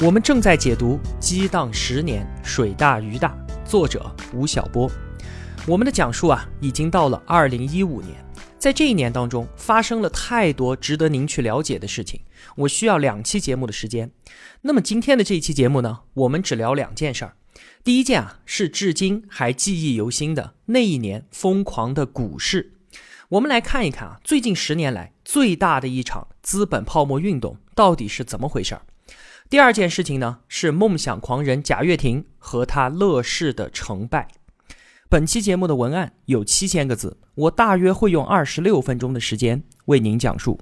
我们正在解读《激荡十年，水大鱼大》，作者吴晓波。我们的讲述啊，已经到了二零一五年，在这一年当中，发生了太多值得您去了解的事情，我需要两期节目的时间。那么今天的这一期节目呢，我们只聊两件事儿。第一件啊，是至今还记忆犹新的那一年疯狂的股市。我们来看一看啊，最近十年来最大的一场资本泡沫运动到底是怎么回事儿。第二件事情呢，是梦想狂人贾跃亭和他乐视的成败。本期节目的文案有七千个字，我大约会用二十六分钟的时间为您讲述。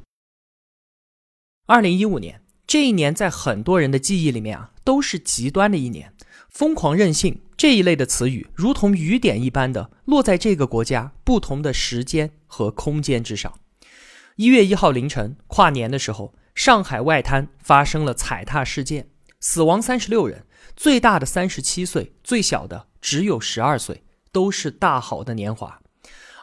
二零一五年这一年，在很多人的记忆里面啊，都是极端的一年，疯狂任性这一类的词语，如同雨点一般的落在这个国家不同的时间和空间之上。一月一号凌晨，跨年的时候。上海外滩发生了踩踏事件，死亡三十六人，最大的三十七岁，最小的只有十二岁，都是大好的年华。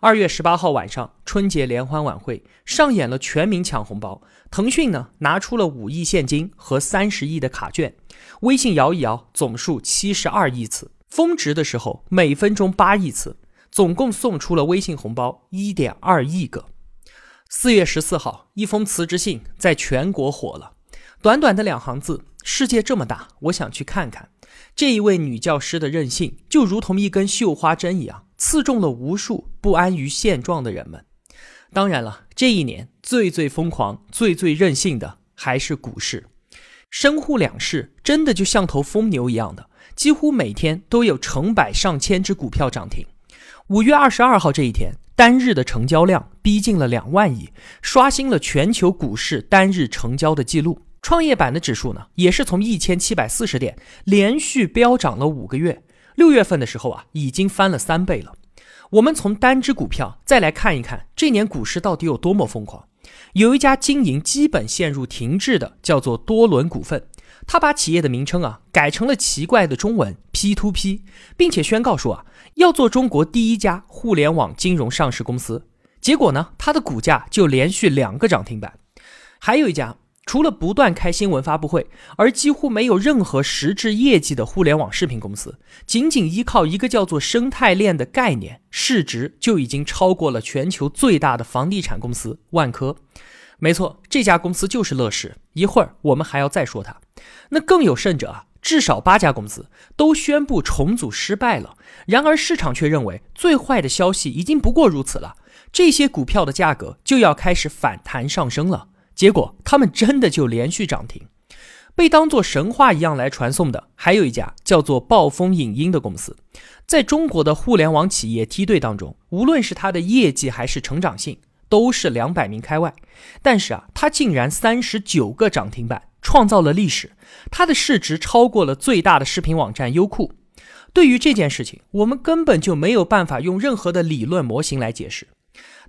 二月十八号晚上，春节联欢晚会上演了全民抢红包，腾讯呢拿出了五亿现金和三十亿的卡券，微信摇一摇，总数七十二亿次，峰值的时候每分钟八亿次，总共送出了微信红包一点二亿个。四月十四号，一封辞职信在全国火了。短短的两行字：“世界这么大，我想去看看。”这一位女教师的任性，就如同一根绣花针一样，刺中了无数不安于现状的人们。当然了，这一年最最疯狂、最最任性的还是股市。深沪两市真的就像头疯牛一样的，几乎每天都有成百上千只股票涨停。五月二十二号这一天。单日的成交量逼近了两万亿，刷新了全球股市单日成交的记录。创业板的指数呢，也是从一千七百四十点连续飙涨了五个月。六月份的时候啊，已经翻了三倍了。我们从单只股票再来看一看，这年股市到底有多么疯狂。有一家经营基本陷入停滞的，叫做多伦股份。他把企业的名称啊改成了奇怪的中文 P to P，并且宣告说啊要做中国第一家互联网金融上市公司。结果呢，它的股价就连续两个涨停板。还有一家除了不断开新闻发布会而几乎没有任何实质业绩的互联网视频公司，仅仅依靠一个叫做生态链的概念，市值就已经超过了全球最大的房地产公司万科。没错，这家公司就是乐视。一会儿我们还要再说它。那更有甚者啊，至少八家公司都宣布重组失败了。然而市场却认为最坏的消息已经不过如此了，这些股票的价格就要开始反弹上升了。结果他们真的就连续涨停。被当作神话一样来传颂的，还有一家叫做暴风影音的公司，在中国的互联网企业梯队当中，无论是它的业绩还是成长性。都是两百名开外，但是啊，它竟然三十九个涨停板，创造了历史。它的市值超过了最大的视频网站优酷。对于这件事情，我们根本就没有办法用任何的理论模型来解释。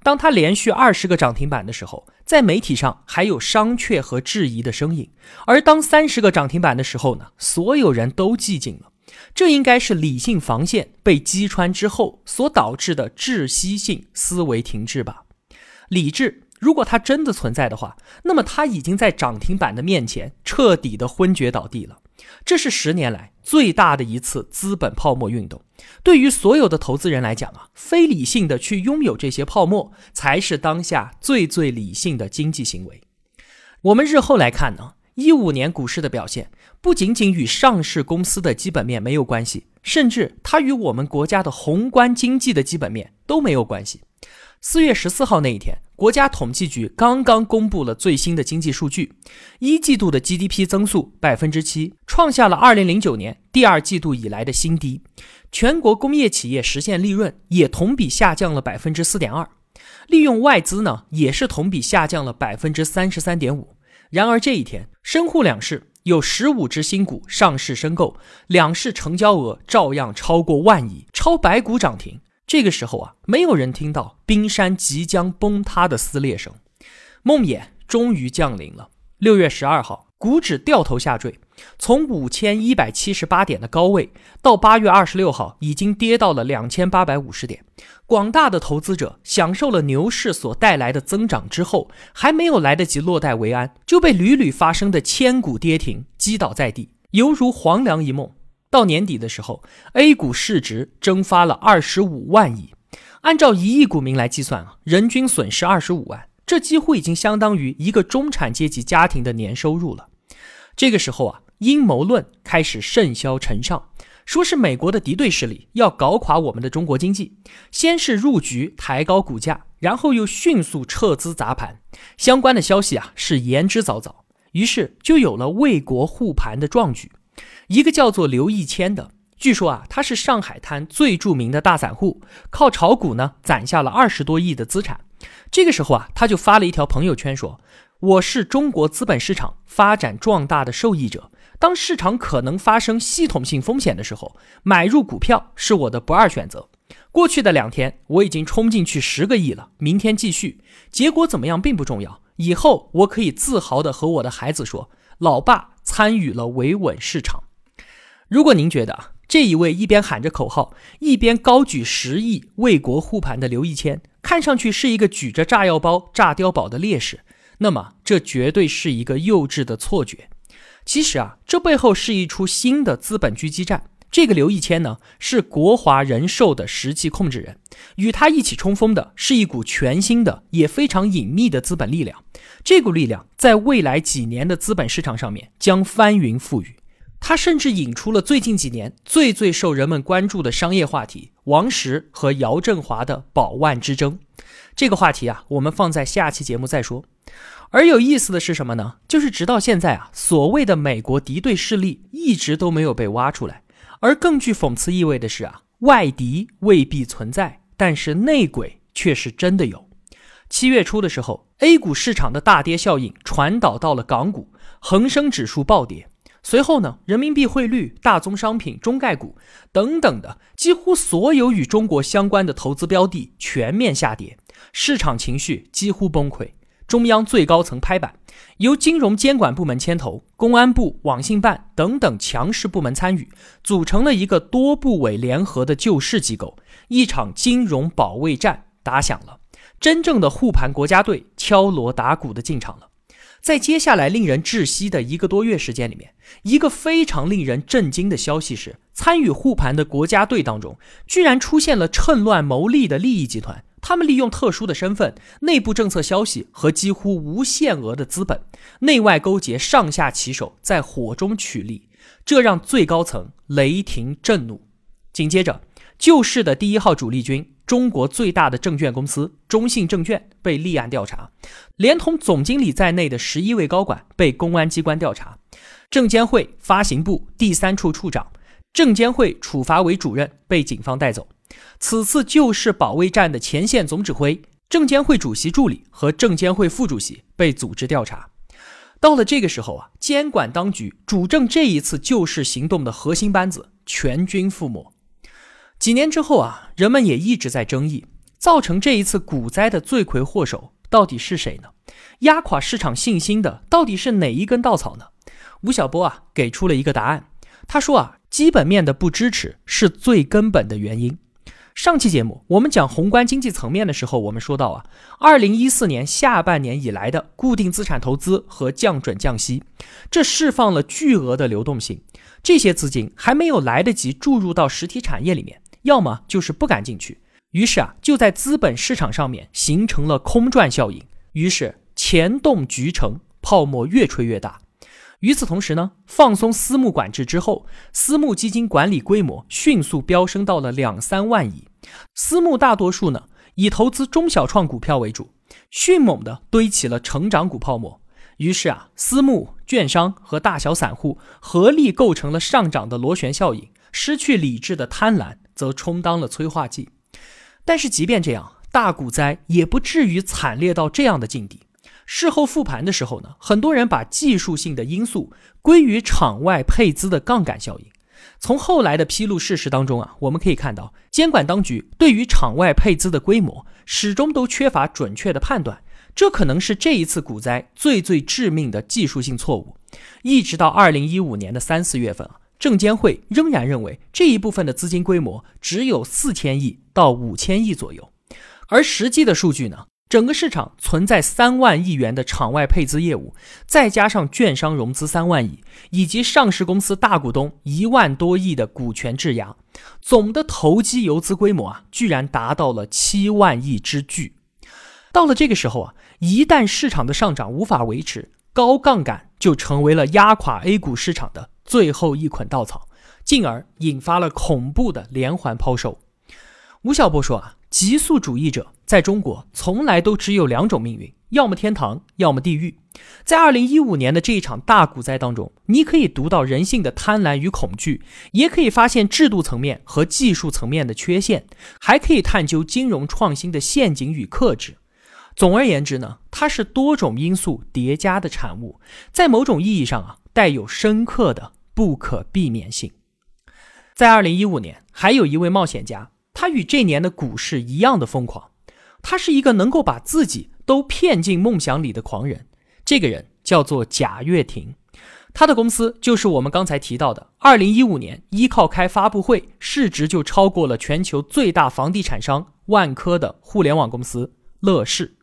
当它连续二十个涨停板的时候，在媒体上还有商榷和质疑的声音；而当三十个涨停板的时候呢，所有人都寂静了。这应该是理性防线被击穿之后所导致的窒息性思维停滞吧。理智，如果它真的存在的话，那么它已经在涨停板的面前彻底的昏厥倒地了。这是十年来最大的一次资本泡沫运动。对于所有的投资人来讲啊，非理性的去拥有这些泡沫，才是当下最最理性的经济行为。我们日后来看呢，一五年股市的表现不仅仅与上市公司的基本面没有关系，甚至它与我们国家的宏观经济的基本面都没有关系。四月十四号那一天，国家统计局刚刚公布了最新的经济数据，一季度的 GDP 增速百分之七，创下了二零零九年第二季度以来的新低。全国工业企业实现利润也同比下降了百分之四点二，利用外资呢也是同比下降了百分之三十三点五。然而这一天，深沪两市有十五只新股上市申购，两市成交额照样超过万亿，超百股涨停。这个时候啊，没有人听到冰山即将崩塌的撕裂声，梦魇终于降临了。六月十二号，股指掉头下坠。从五千一百七十八点的高位，到八月二十六号已经跌到了两千八百五十点。广大的投资者享受了牛市所带来的增长之后，还没有来得及落袋为安，就被屡屡发生的千股跌停击倒在地，犹如黄粱一梦。到年底的时候，A 股市值蒸发了二十五万亿，按照一亿股民来计算啊，人均损失二十五万，这几乎已经相当于一个中产阶级家庭的年收入了。这个时候啊。阴谋论开始甚嚣尘上，说是美国的敌对势力要搞垮我们的中国经济，先是入局抬高股价，然后又迅速撤资砸盘。相关的消息啊是言之凿凿，于是就有了为国护盘的壮举。一个叫做刘义谦的，据说啊他是上海滩最著名的大散户，靠炒股呢攒下了二十多亿的资产。这个时候啊他就发了一条朋友圈说：“我是中国资本市场发展壮大的受益者。”当市场可能发生系统性风险的时候，买入股票是我的不二选择。过去的两天，我已经冲进去十个亿了，明天继续。结果怎么样并不重要，以后我可以自豪地和我的孩子说：“老爸参与了维稳市场。”如果您觉得这一位一边喊着口号，一边高举十亿为国护盘的刘一谦，看上去是一个举着炸药包炸碉堡的烈士，那么这绝对是一个幼稚的错觉。其实啊，这背后是一出新的资本狙击战。这个刘义谦呢，是国华人寿的实际控制人，与他一起冲锋的是一股全新的也非常隐秘的资本力量。这股力量在未来几年的资本市场上面将翻云覆雨。他甚至引出了最近几年最最受人们关注的商业话题——王石和姚振华的宝万之争。这个话题啊，我们放在下期节目再说。而有意思的是什么呢？就是直到现在啊，所谓的美国敌对势力一直都没有被挖出来。而更具讽刺意味的是啊，外敌未必存在，但是内鬼却是真的有。七月初的时候，A 股市场的大跌效应传导到了港股，恒生指数暴跌。随后呢，人民币汇率、大宗商品、中概股等等的几乎所有与中国相关的投资标的全面下跌，市场情绪几乎崩溃。中央最高层拍板，由金融监管部门牵头，公安部、网信办等等强势部门参与，组成了一个多部委联合的救市机构。一场金融保卫战打响了，真正的护盘国家队敲锣打鼓的进场了。在接下来令人窒息的一个多月时间里面，一个非常令人震惊的消息是，参与护盘的国家队当中，居然出现了趁乱牟利的利益集团。他们利用特殊的身份、内部政策消息和几乎无限额的资本，内外勾结，上下其手，在火中取栗，这让最高层雷霆震怒。紧接着，救市的第一号主力军，中国最大的证券公司中信证券被立案调查，连同总经理在内的十一位高管被公安机关调查，证监会发行部第三处处长、证监会处罚委主任被警方带走。此次救市保卫战的前线总指挥、证监会主席助理和证监会副主席被组织调查。到了这个时候啊，监管当局主政这一次救市行动的核心班子全军覆没。几年之后啊，人们也一直在争议，造成这一次股灾的罪魁祸首到底是谁呢？压垮市场信心的到底是哪一根稻草呢？吴晓波啊，给出了一个答案。他说啊，基本面的不支持是最根本的原因。上期节目我们讲宏观经济层面的时候，我们说到啊，二零一四年下半年以来的固定资产投资和降准降息，这释放了巨额的流动性，这些资金还没有来得及注入到实体产业里面，要么就是不敢进去，于是啊，就在资本市场上面形成了空转效应，于是钱动局成，泡沫越吹越大。与此同时呢，放松私募管制之后，私募基金管理规模迅速飙升到了两三万亿。私募大多数呢以投资中小创股票为主，迅猛地堆起了成长股泡沫。于是啊，私募、券商和大小散户合力构成了上涨的螺旋效应。失去理智的贪婪则充当了催化剂。但是即便这样，大股灾也不至于惨烈到这样的境地。事后复盘的时候呢，很多人把技术性的因素归于场外配资的杠杆效应。从后来的披露事实当中啊，我们可以看到，监管当局对于场外配资的规模始终都缺乏准确的判断，这可能是这一次股灾最最致命的技术性错误。一直到二零一五年的三四月份啊，证监会仍然认为这一部分的资金规模只有四千亿到五千亿左右，而实际的数据呢？整个市场存在三万亿元的场外配资业务，再加上券商融资三万亿，以及上市公司大股东一万多亿的股权质押，总的投机游资规模啊，居然达到了七万亿之巨。到了这个时候啊，一旦市场的上涨无法维持，高杠杆就成为了压垮 A 股市场的最后一捆稻草，进而引发了恐怖的连环抛售。吴晓波说啊。极速主义者在中国从来都只有两种命运，要么天堂，要么地狱。在二零一五年的这一场大股灾当中，你可以读到人性的贪婪与恐惧，也可以发现制度层面和技术层面的缺陷，还可以探究金融创新的陷阱与克制。总而言之呢，它是多种因素叠加的产物，在某种意义上啊，带有深刻的不可避免性。在二零一五年，还有一位冒险家。他与这年的股市一样的疯狂，他是一个能够把自己都骗进梦想里的狂人。这个人叫做贾跃亭，他的公司就是我们刚才提到的，二零一五年依靠开发布会，市值就超过了全球最大房地产商万科的互联网公司乐视。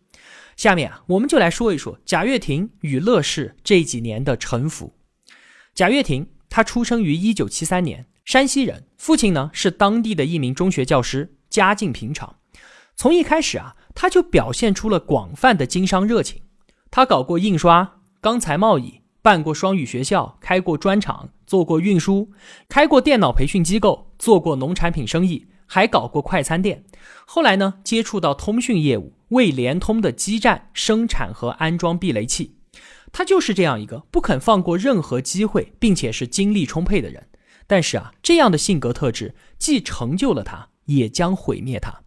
下面啊，我们就来说一说贾跃亭与乐视这几年的沉浮。贾跃亭，他出生于一九七三年。山西人，父亲呢是当地的一名中学教师，家境平常。从一开始啊，他就表现出了广泛的经商热情。他搞过印刷、钢材贸易，办过双语学校，开过砖厂，做过运输，开过电脑培训机构，做过农产品生意，还搞过快餐店。后来呢，接触到通讯业务，为联通的基站生产和安装避雷器。他就是这样一个不肯放过任何机会，并且是精力充沛的人。但是啊，这样的性格特质既成就了他，也将毁灭他。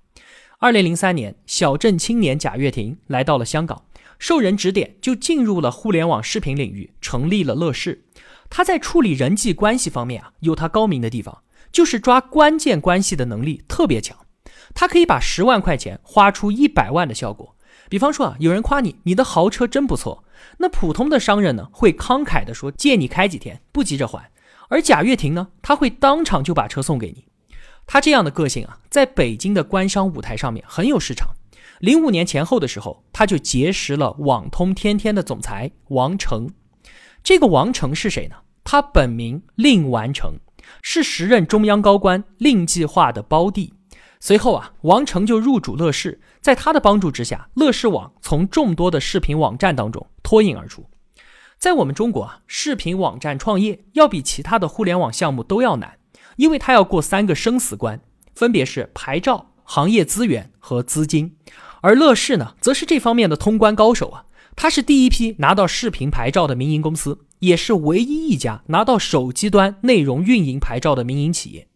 二零零三年，小镇青年贾跃亭来到了香港，受人指点，就进入了互联网视频领域，成立了乐视。他在处理人际关系方面啊，有他高明的地方，就是抓关键关系的能力特别强。他可以把十万块钱花出一百万的效果。比方说啊，有人夸你，你的豪车真不错，那普通的商人呢，会慷慨的说借你开几天，不急着还。而贾跃亭呢，他会当场就把车送给你。他这样的个性啊，在北京的官商舞台上面很有市场。零五年前后的时候，他就结识了网通天天的总裁王成。这个王成是谁呢？他本名令完成，是时任中央高官令计划的胞弟。随后啊，王成就入主乐视，在他的帮助之下，乐视网从众多的视频网站当中脱颖而出。在我们中国啊，视频网站创业要比其他的互联网项目都要难，因为它要过三个生死关，分别是牌照、行业资源和资金。而乐视呢，则是这方面的通关高手啊，它是第一批拿到视频牌照的民营公司，也是唯一一家拿到手机端内容运营牌照的民营企业。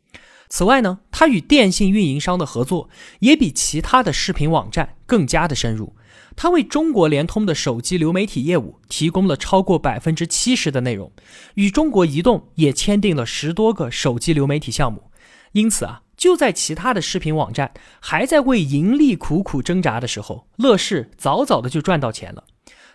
此外呢，它与电信运营商的合作也比其他的视频网站更加的深入。他为中国联通的手机流媒体业务提供了超过百分之七十的内容，与中国移动也签订了十多个手机流媒体项目。因此啊，就在其他的视频网站还在为盈利苦苦挣扎的时候，乐视早早的就赚到钱了。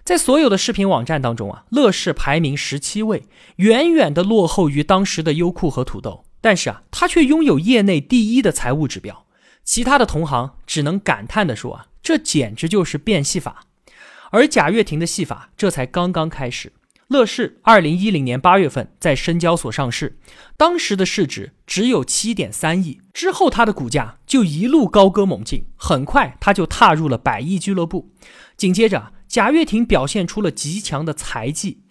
在所有的视频网站当中啊，乐视排名十七位，远远的落后于当时的优酷和土豆。但是啊，它却拥有业内第一的财务指标，其他的同行只能感叹的说啊。这简直就是变戏法，而贾跃亭的戏法这才刚刚开始。乐视二零一零年八月份在深交所上市，当时的市值只有七点三亿，之后它的股价就一路高歌猛进，很快他就踏入了百亿俱乐部。紧接着，贾跃亭表现出了极强的才技，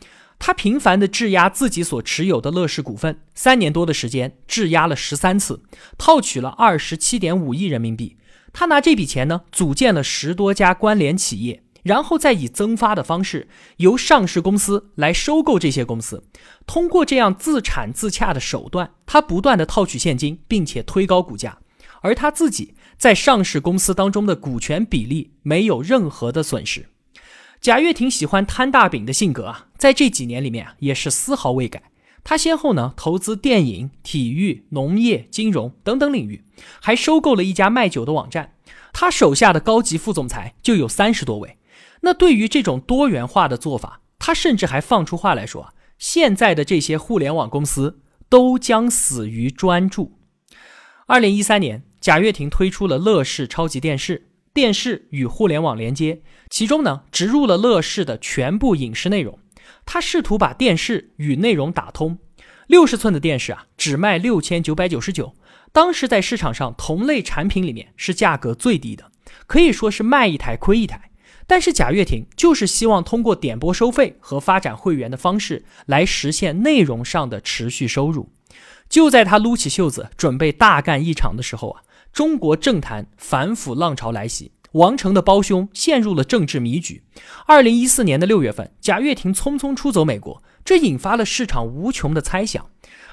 他频繁的质押自己所持有的乐视股份，三年多的时间质押了十三次，套取了二十七点五亿人民币。他拿这笔钱呢，组建了十多家关联企业，然后再以增发的方式，由上市公司来收购这些公司。通过这样自产自洽的手段，他不断的套取现金，并且推高股价，而他自己在上市公司当中的股权比例没有任何的损失。贾跃亭喜欢摊大饼的性格啊，在这几年里面啊，也是丝毫未改。他先后呢投资电影、体育、农业、金融等等领域，还收购了一家卖酒的网站。他手下的高级副总裁就有三十多位。那对于这种多元化的做法，他甚至还放出话来说：“现在的这些互联网公司都将死于专注。”二零一三年，贾跃亭推出了乐视超级电视，电视与互联网连接，其中呢植入了乐视的全部影视内容。他试图把电视与内容打通。六十寸的电视啊，只卖六千九百九十九，当时在市场上同类产品里面是价格最低的，可以说是卖一台亏一台。但是贾跃亭就是希望通过点播收费和发展会员的方式来实现内容上的持续收入。就在他撸起袖子准备大干一场的时候啊，中国政坛反腐浪潮来袭。王成的胞兄陷入了政治迷局。二零一四年的六月份，贾跃亭匆匆出走美国，这引发了市场无穷的猜想。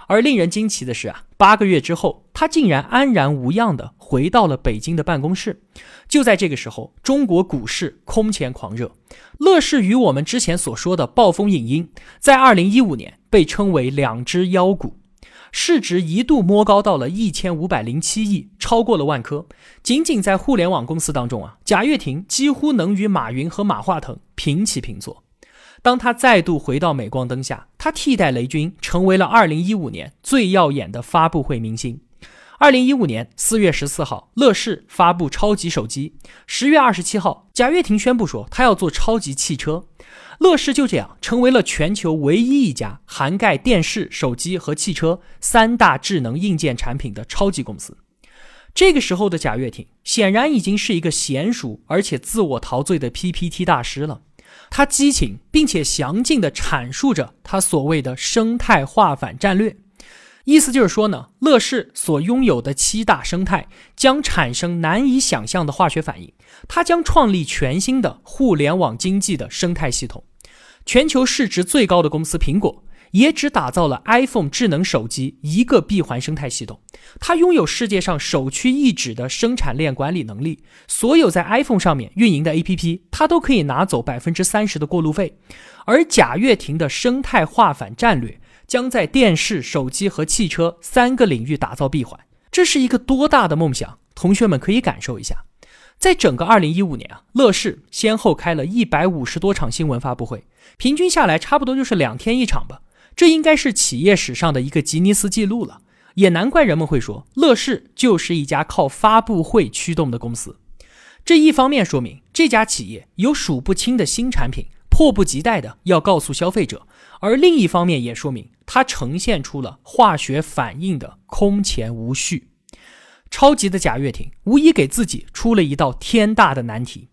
而令人惊奇的是啊，八个月之后，他竟然安然无恙地回到了北京的办公室。就在这个时候，中国股市空前狂热，乐视与我们之前所说的暴风影音，在二零一五年被称为两只妖股。市值一度摸高到了一千五百零七亿，超过了万科。仅仅在互联网公司当中啊，贾跃亭几乎能与马云和马化腾平起平坐。当他再度回到镁光灯下，他替代雷军成为了二零一五年最耀眼的发布会明星。二零一五年四月十四号，乐视发布超级手机；十月二十七号，贾跃亭宣布说他要做超级汽车。乐视就这样成为了全球唯一一家涵盖电视、手机和汽车三大智能硬件产品的超级公司。这个时候的贾跃亭显然已经是一个娴熟而且自我陶醉的 PPT 大师了。他激情并且详尽地阐述着他所谓的生态化反战略，意思就是说呢，乐视所拥有的七大生态将产生难以想象的化学反应，它将创立全新的互联网经济的生态系统。全球市值最高的公司苹果，也只打造了 iPhone 智能手机一个闭环生态系统。它拥有世界上首屈一指的生产链管理能力，所有在 iPhone 上面运营的 APP，它都可以拿走百分之三十的过路费。而贾跃亭的生态化反战略，将在电视、手机和汽车三个领域打造闭环。这是一个多大的梦想？同学们可以感受一下。在整个二零一五年啊，乐视先后开了一百五十多场新闻发布会，平均下来差不多就是两天一场吧。这应该是企业史上的一个吉尼斯纪录了。也难怪人们会说，乐视就是一家靠发布会驱动的公司。这一方面说明这家企业有数不清的新产品，迫不及待的要告诉消费者；而另一方面也说明它呈现出了化学反应的空前无序。超级的贾跃亭无疑给自己出了一道天大的难题，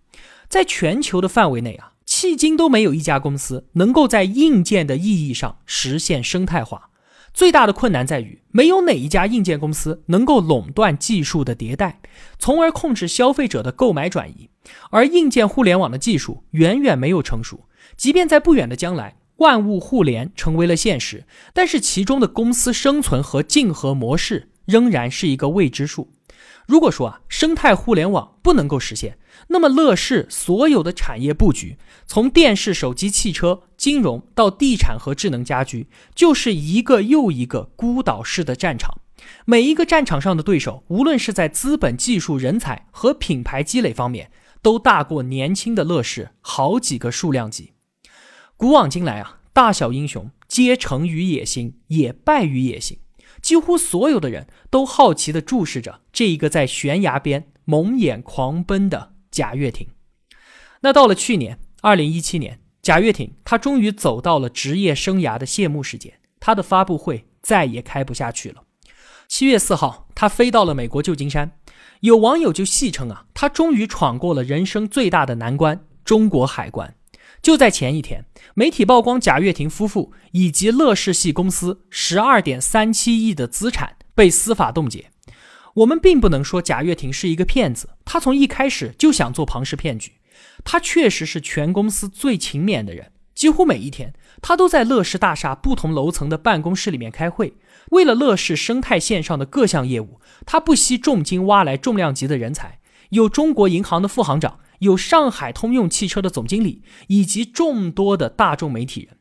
在全球的范围内啊，迄今都没有一家公司能够在硬件的意义上实现生态化。最大的困难在于，没有哪一家硬件公司能够垄断技术的迭代，从而控制消费者的购买转移。而硬件互联网的技术远远没有成熟，即便在不远的将来，万物互联成为了现实，但是其中的公司生存和竞合模式。仍然是一个未知数。如果说啊，生态互联网不能够实现，那么乐视所有的产业布局，从电视、手机、汽车、金融到地产和智能家居，就是一个又一个孤岛式的战场。每一个战场上的对手，无论是在资本、技术、人才和品牌积累方面，都大过年轻的乐视好几个数量级。古往今来啊，大小英雄皆成于野心，也败于野心。几乎所有的人都好奇地注视着这一个在悬崖边蒙眼狂奔的贾跃亭。那到了去年二零一七年，贾跃亭他终于走到了职业生涯的谢幕时间，他的发布会再也开不下去了。七月四号，他飞到了美国旧金山，有网友就戏称啊，他终于闯过了人生最大的难关——中国海关。就在前一天，媒体曝光贾跃亭夫妇以及乐视系公司十二点三七亿的资产被司法冻结。我们并不能说贾跃亭是一个骗子，他从一开始就想做庞氏骗局。他确实是全公司最勤勉的人，几乎每一天他都在乐视大厦不同楼层的办公室里面开会。为了乐视生态线上的各项业务，他不惜重金挖来重量级的人才，有中国银行的副行长。有上海通用汽车的总经理，以及众多的大众媒体人。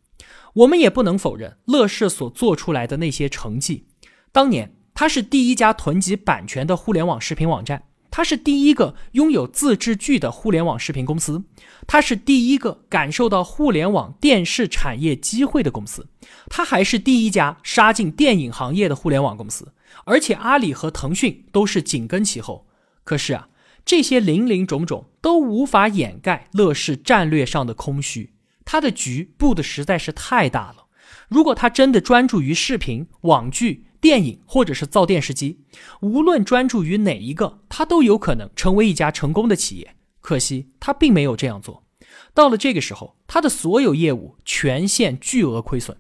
我们也不能否认乐视所做出来的那些成绩。当年，它是第一家囤积版权的互联网视频网站。它是第一个拥有自制剧的互联网视频公司，它是第一个感受到互联网电视产业机会的公司，它还是第一家杀进电影行业的互联网公司，而且阿里和腾讯都是紧跟其后。可是啊，这些零零种种都无法掩盖乐视战略上的空虚，他的局布的实在是太大了。如果他真的专注于视频网剧，电影或者是造电视机，无论专注于哪一个，他都有可能成为一家成功的企业。可惜他并没有这样做。到了这个时候，他的所有业务全线巨额亏损。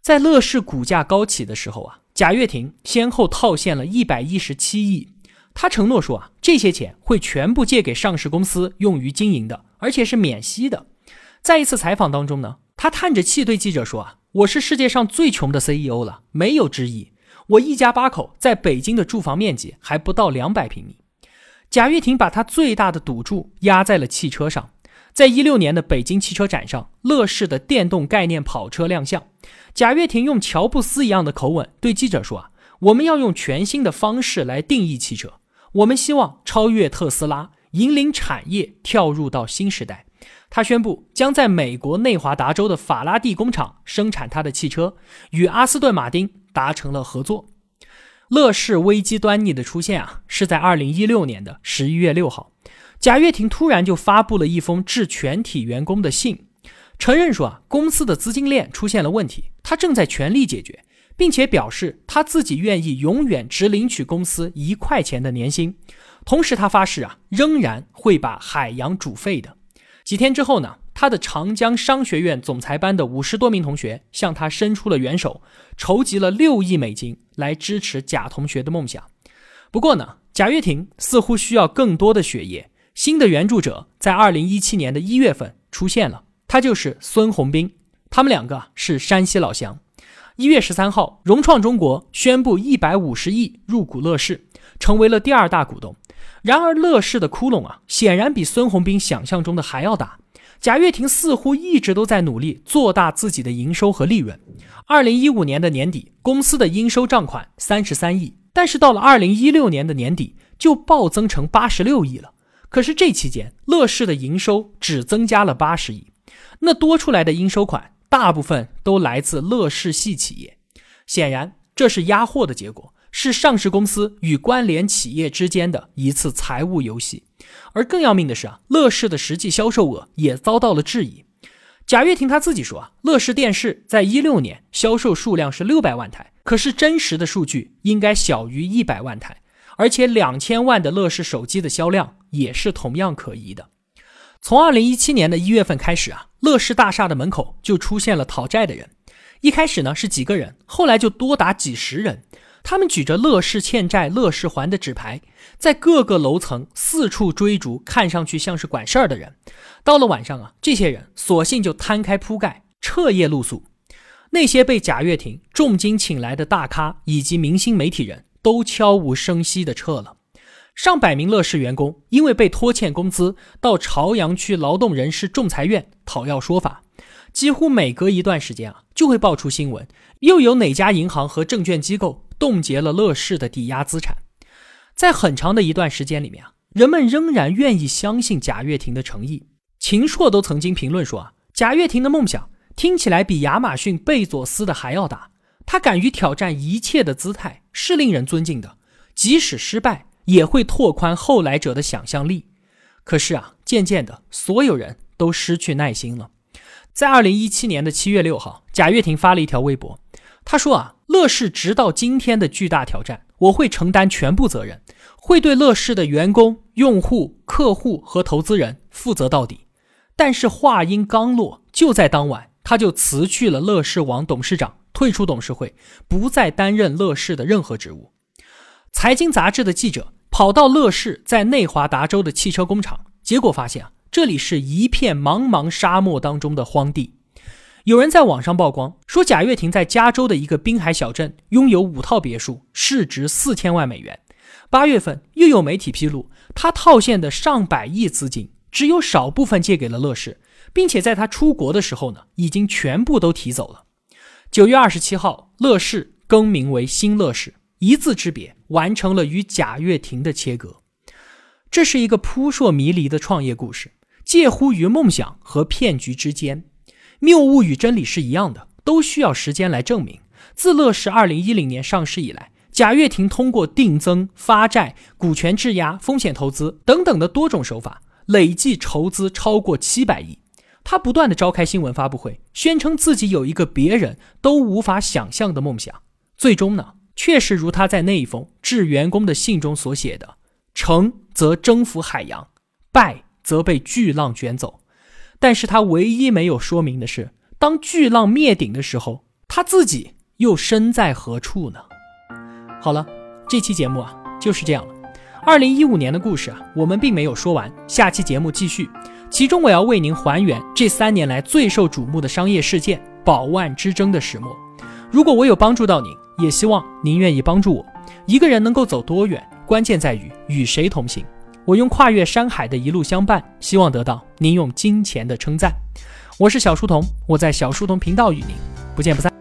在乐视股价高起的时候啊，贾跃亭先后套现了一百一十七亿。他承诺说啊，这些钱会全部借给上市公司用于经营的，而且是免息的。在一次采访当中呢，他叹着气对记者说啊。我是世界上最穷的 CEO 了，没有之一。我一家八口在北京的住房面积还不到两百平米。贾跃亭把他最大的赌注压在了汽车上。在一六年的北京汽车展上，乐视的电动概念跑车亮相。贾跃亭用乔布斯一样的口吻对记者说：“啊，我们要用全新的方式来定义汽车。我们希望超越特斯拉，引领产业跳入到新时代。”他宣布将在美国内华达州的法拉第工厂生产他的汽车，与阿斯顿马丁达成了合作。乐视危机端倪的出现啊，是在二零一六年的十一月六号，贾跃亭突然就发布了一封致全体员工的信，承认说啊，公司的资金链出现了问题，他正在全力解决，并且表示他自己愿意永远只领取公司一块钱的年薪，同时他发誓啊，仍然会把海洋煮沸的。几天之后呢，他的长江商学院总裁班的五十多名同学向他伸出了援手，筹集了六亿美金来支持贾同学的梦想。不过呢，贾跃亭似乎需要更多的血液。新的援助者在二零一七年的一月份出现了，他就是孙宏斌。他们两个是山西老乡。一月十三号，融创中国宣布一百五十亿入股乐视，成为了第二大股东。然而，乐视的窟窿啊，显然比孙宏斌想象中的还要大。贾跃亭似乎一直都在努力做大自己的营收和利润。二零一五年的年底，公司的应收账款三十三亿，但是到了二零一六年的年底，就暴增成八十六亿了。可是这期间，乐视的营收只增加了八十亿，那多出来的应收款大部分都来自乐视系企业，显然这是压货的结果。是上市公司与关联企业之间的一次财务游戏，而更要命的是啊，乐视的实际销售额也遭到了质疑。贾跃亭他自己说啊，乐视电视在一六年销售数量是六百万台，可是真实的数据应该小于一百万台，而且两千万的乐视手机的销量也是同样可疑的。从二零一七年的一月份开始啊，乐视大厦的门口就出现了讨债的人，一开始呢是几个人，后来就多达几十人。他们举着“乐视欠债，乐视还”的纸牌，在各个楼层四处追逐看上去像是管事儿的人。到了晚上啊，这些人索性就摊开铺盖，彻夜露宿。那些被贾跃亭重金请来的大咖以及明星媒体人都悄无声息地撤了。上百名乐视员工因为被拖欠工资，到朝阳区劳动人事仲裁院讨要说法。几乎每隔一段时间啊，就会爆出新闻，又有哪家银行和证券机构。冻结了乐视的抵押资产，在很长的一段时间里面啊，人们仍然愿意相信贾跃亭的诚意。秦朔都曾经评论说啊，贾跃亭的梦想听起来比亚马逊贝佐斯的还要大。他敢于挑战一切的姿态是令人尊敬的，即使失败也会拓宽后来者的想象力。可是啊，渐渐的，所有人都失去耐心了。在二零一七年的七月六号，贾跃亭发了一条微博。他说啊，乐视直到今天的巨大挑战，我会承担全部责任，会对乐视的员工、用户、客户和投资人负责到底。但是话音刚落，就在当晚，他就辞去了乐视网董事长，退出董事会，不再担任乐视的任何职务。财经杂志的记者跑到乐视在内华达州的汽车工厂，结果发现啊，这里是一片茫茫沙漠当中的荒地。有人在网上曝光说，贾跃亭在加州的一个滨海小镇拥有五套别墅，市值四千万美元。八月份又有媒体披露，他套现的上百亿资金，只有少部分借给了乐视，并且在他出国的时候呢，已经全部都提走了。九月二十七号，乐视更名为新乐视，一字之别，完成了与贾跃亭的切割。这是一个扑朔迷离的创业故事，介乎于梦想和骗局之间。谬误与真理是一样的，都需要时间来证明。自乐视二零一零年上市以来，贾跃亭通过定增、发债、股权质押、风险投资等等的多种手法，累计筹资超过七百亿。他不断的召开新闻发布会，宣称自己有一个别人都无法想象的梦想。最终呢，确实如他在那一封致员工的信中所写的。成则征服海洋，败则被巨浪卷走。但是他唯一没有说明的是，当巨浪灭顶的时候，他自己又身在何处呢？好了，这期节目啊就是这样了。二零一五年的故事啊，我们并没有说完，下期节目继续。其中我要为您还原这三年来最受瞩目的商业事件——宝万之争的始末。如果我有帮助到您，也希望您愿意帮助我。一个人能够走多远？关键在于与谁同行。我用跨越山海的一路相伴，希望得到您用金钱的称赞。我是小书童，我在小书童频道与您不见不散。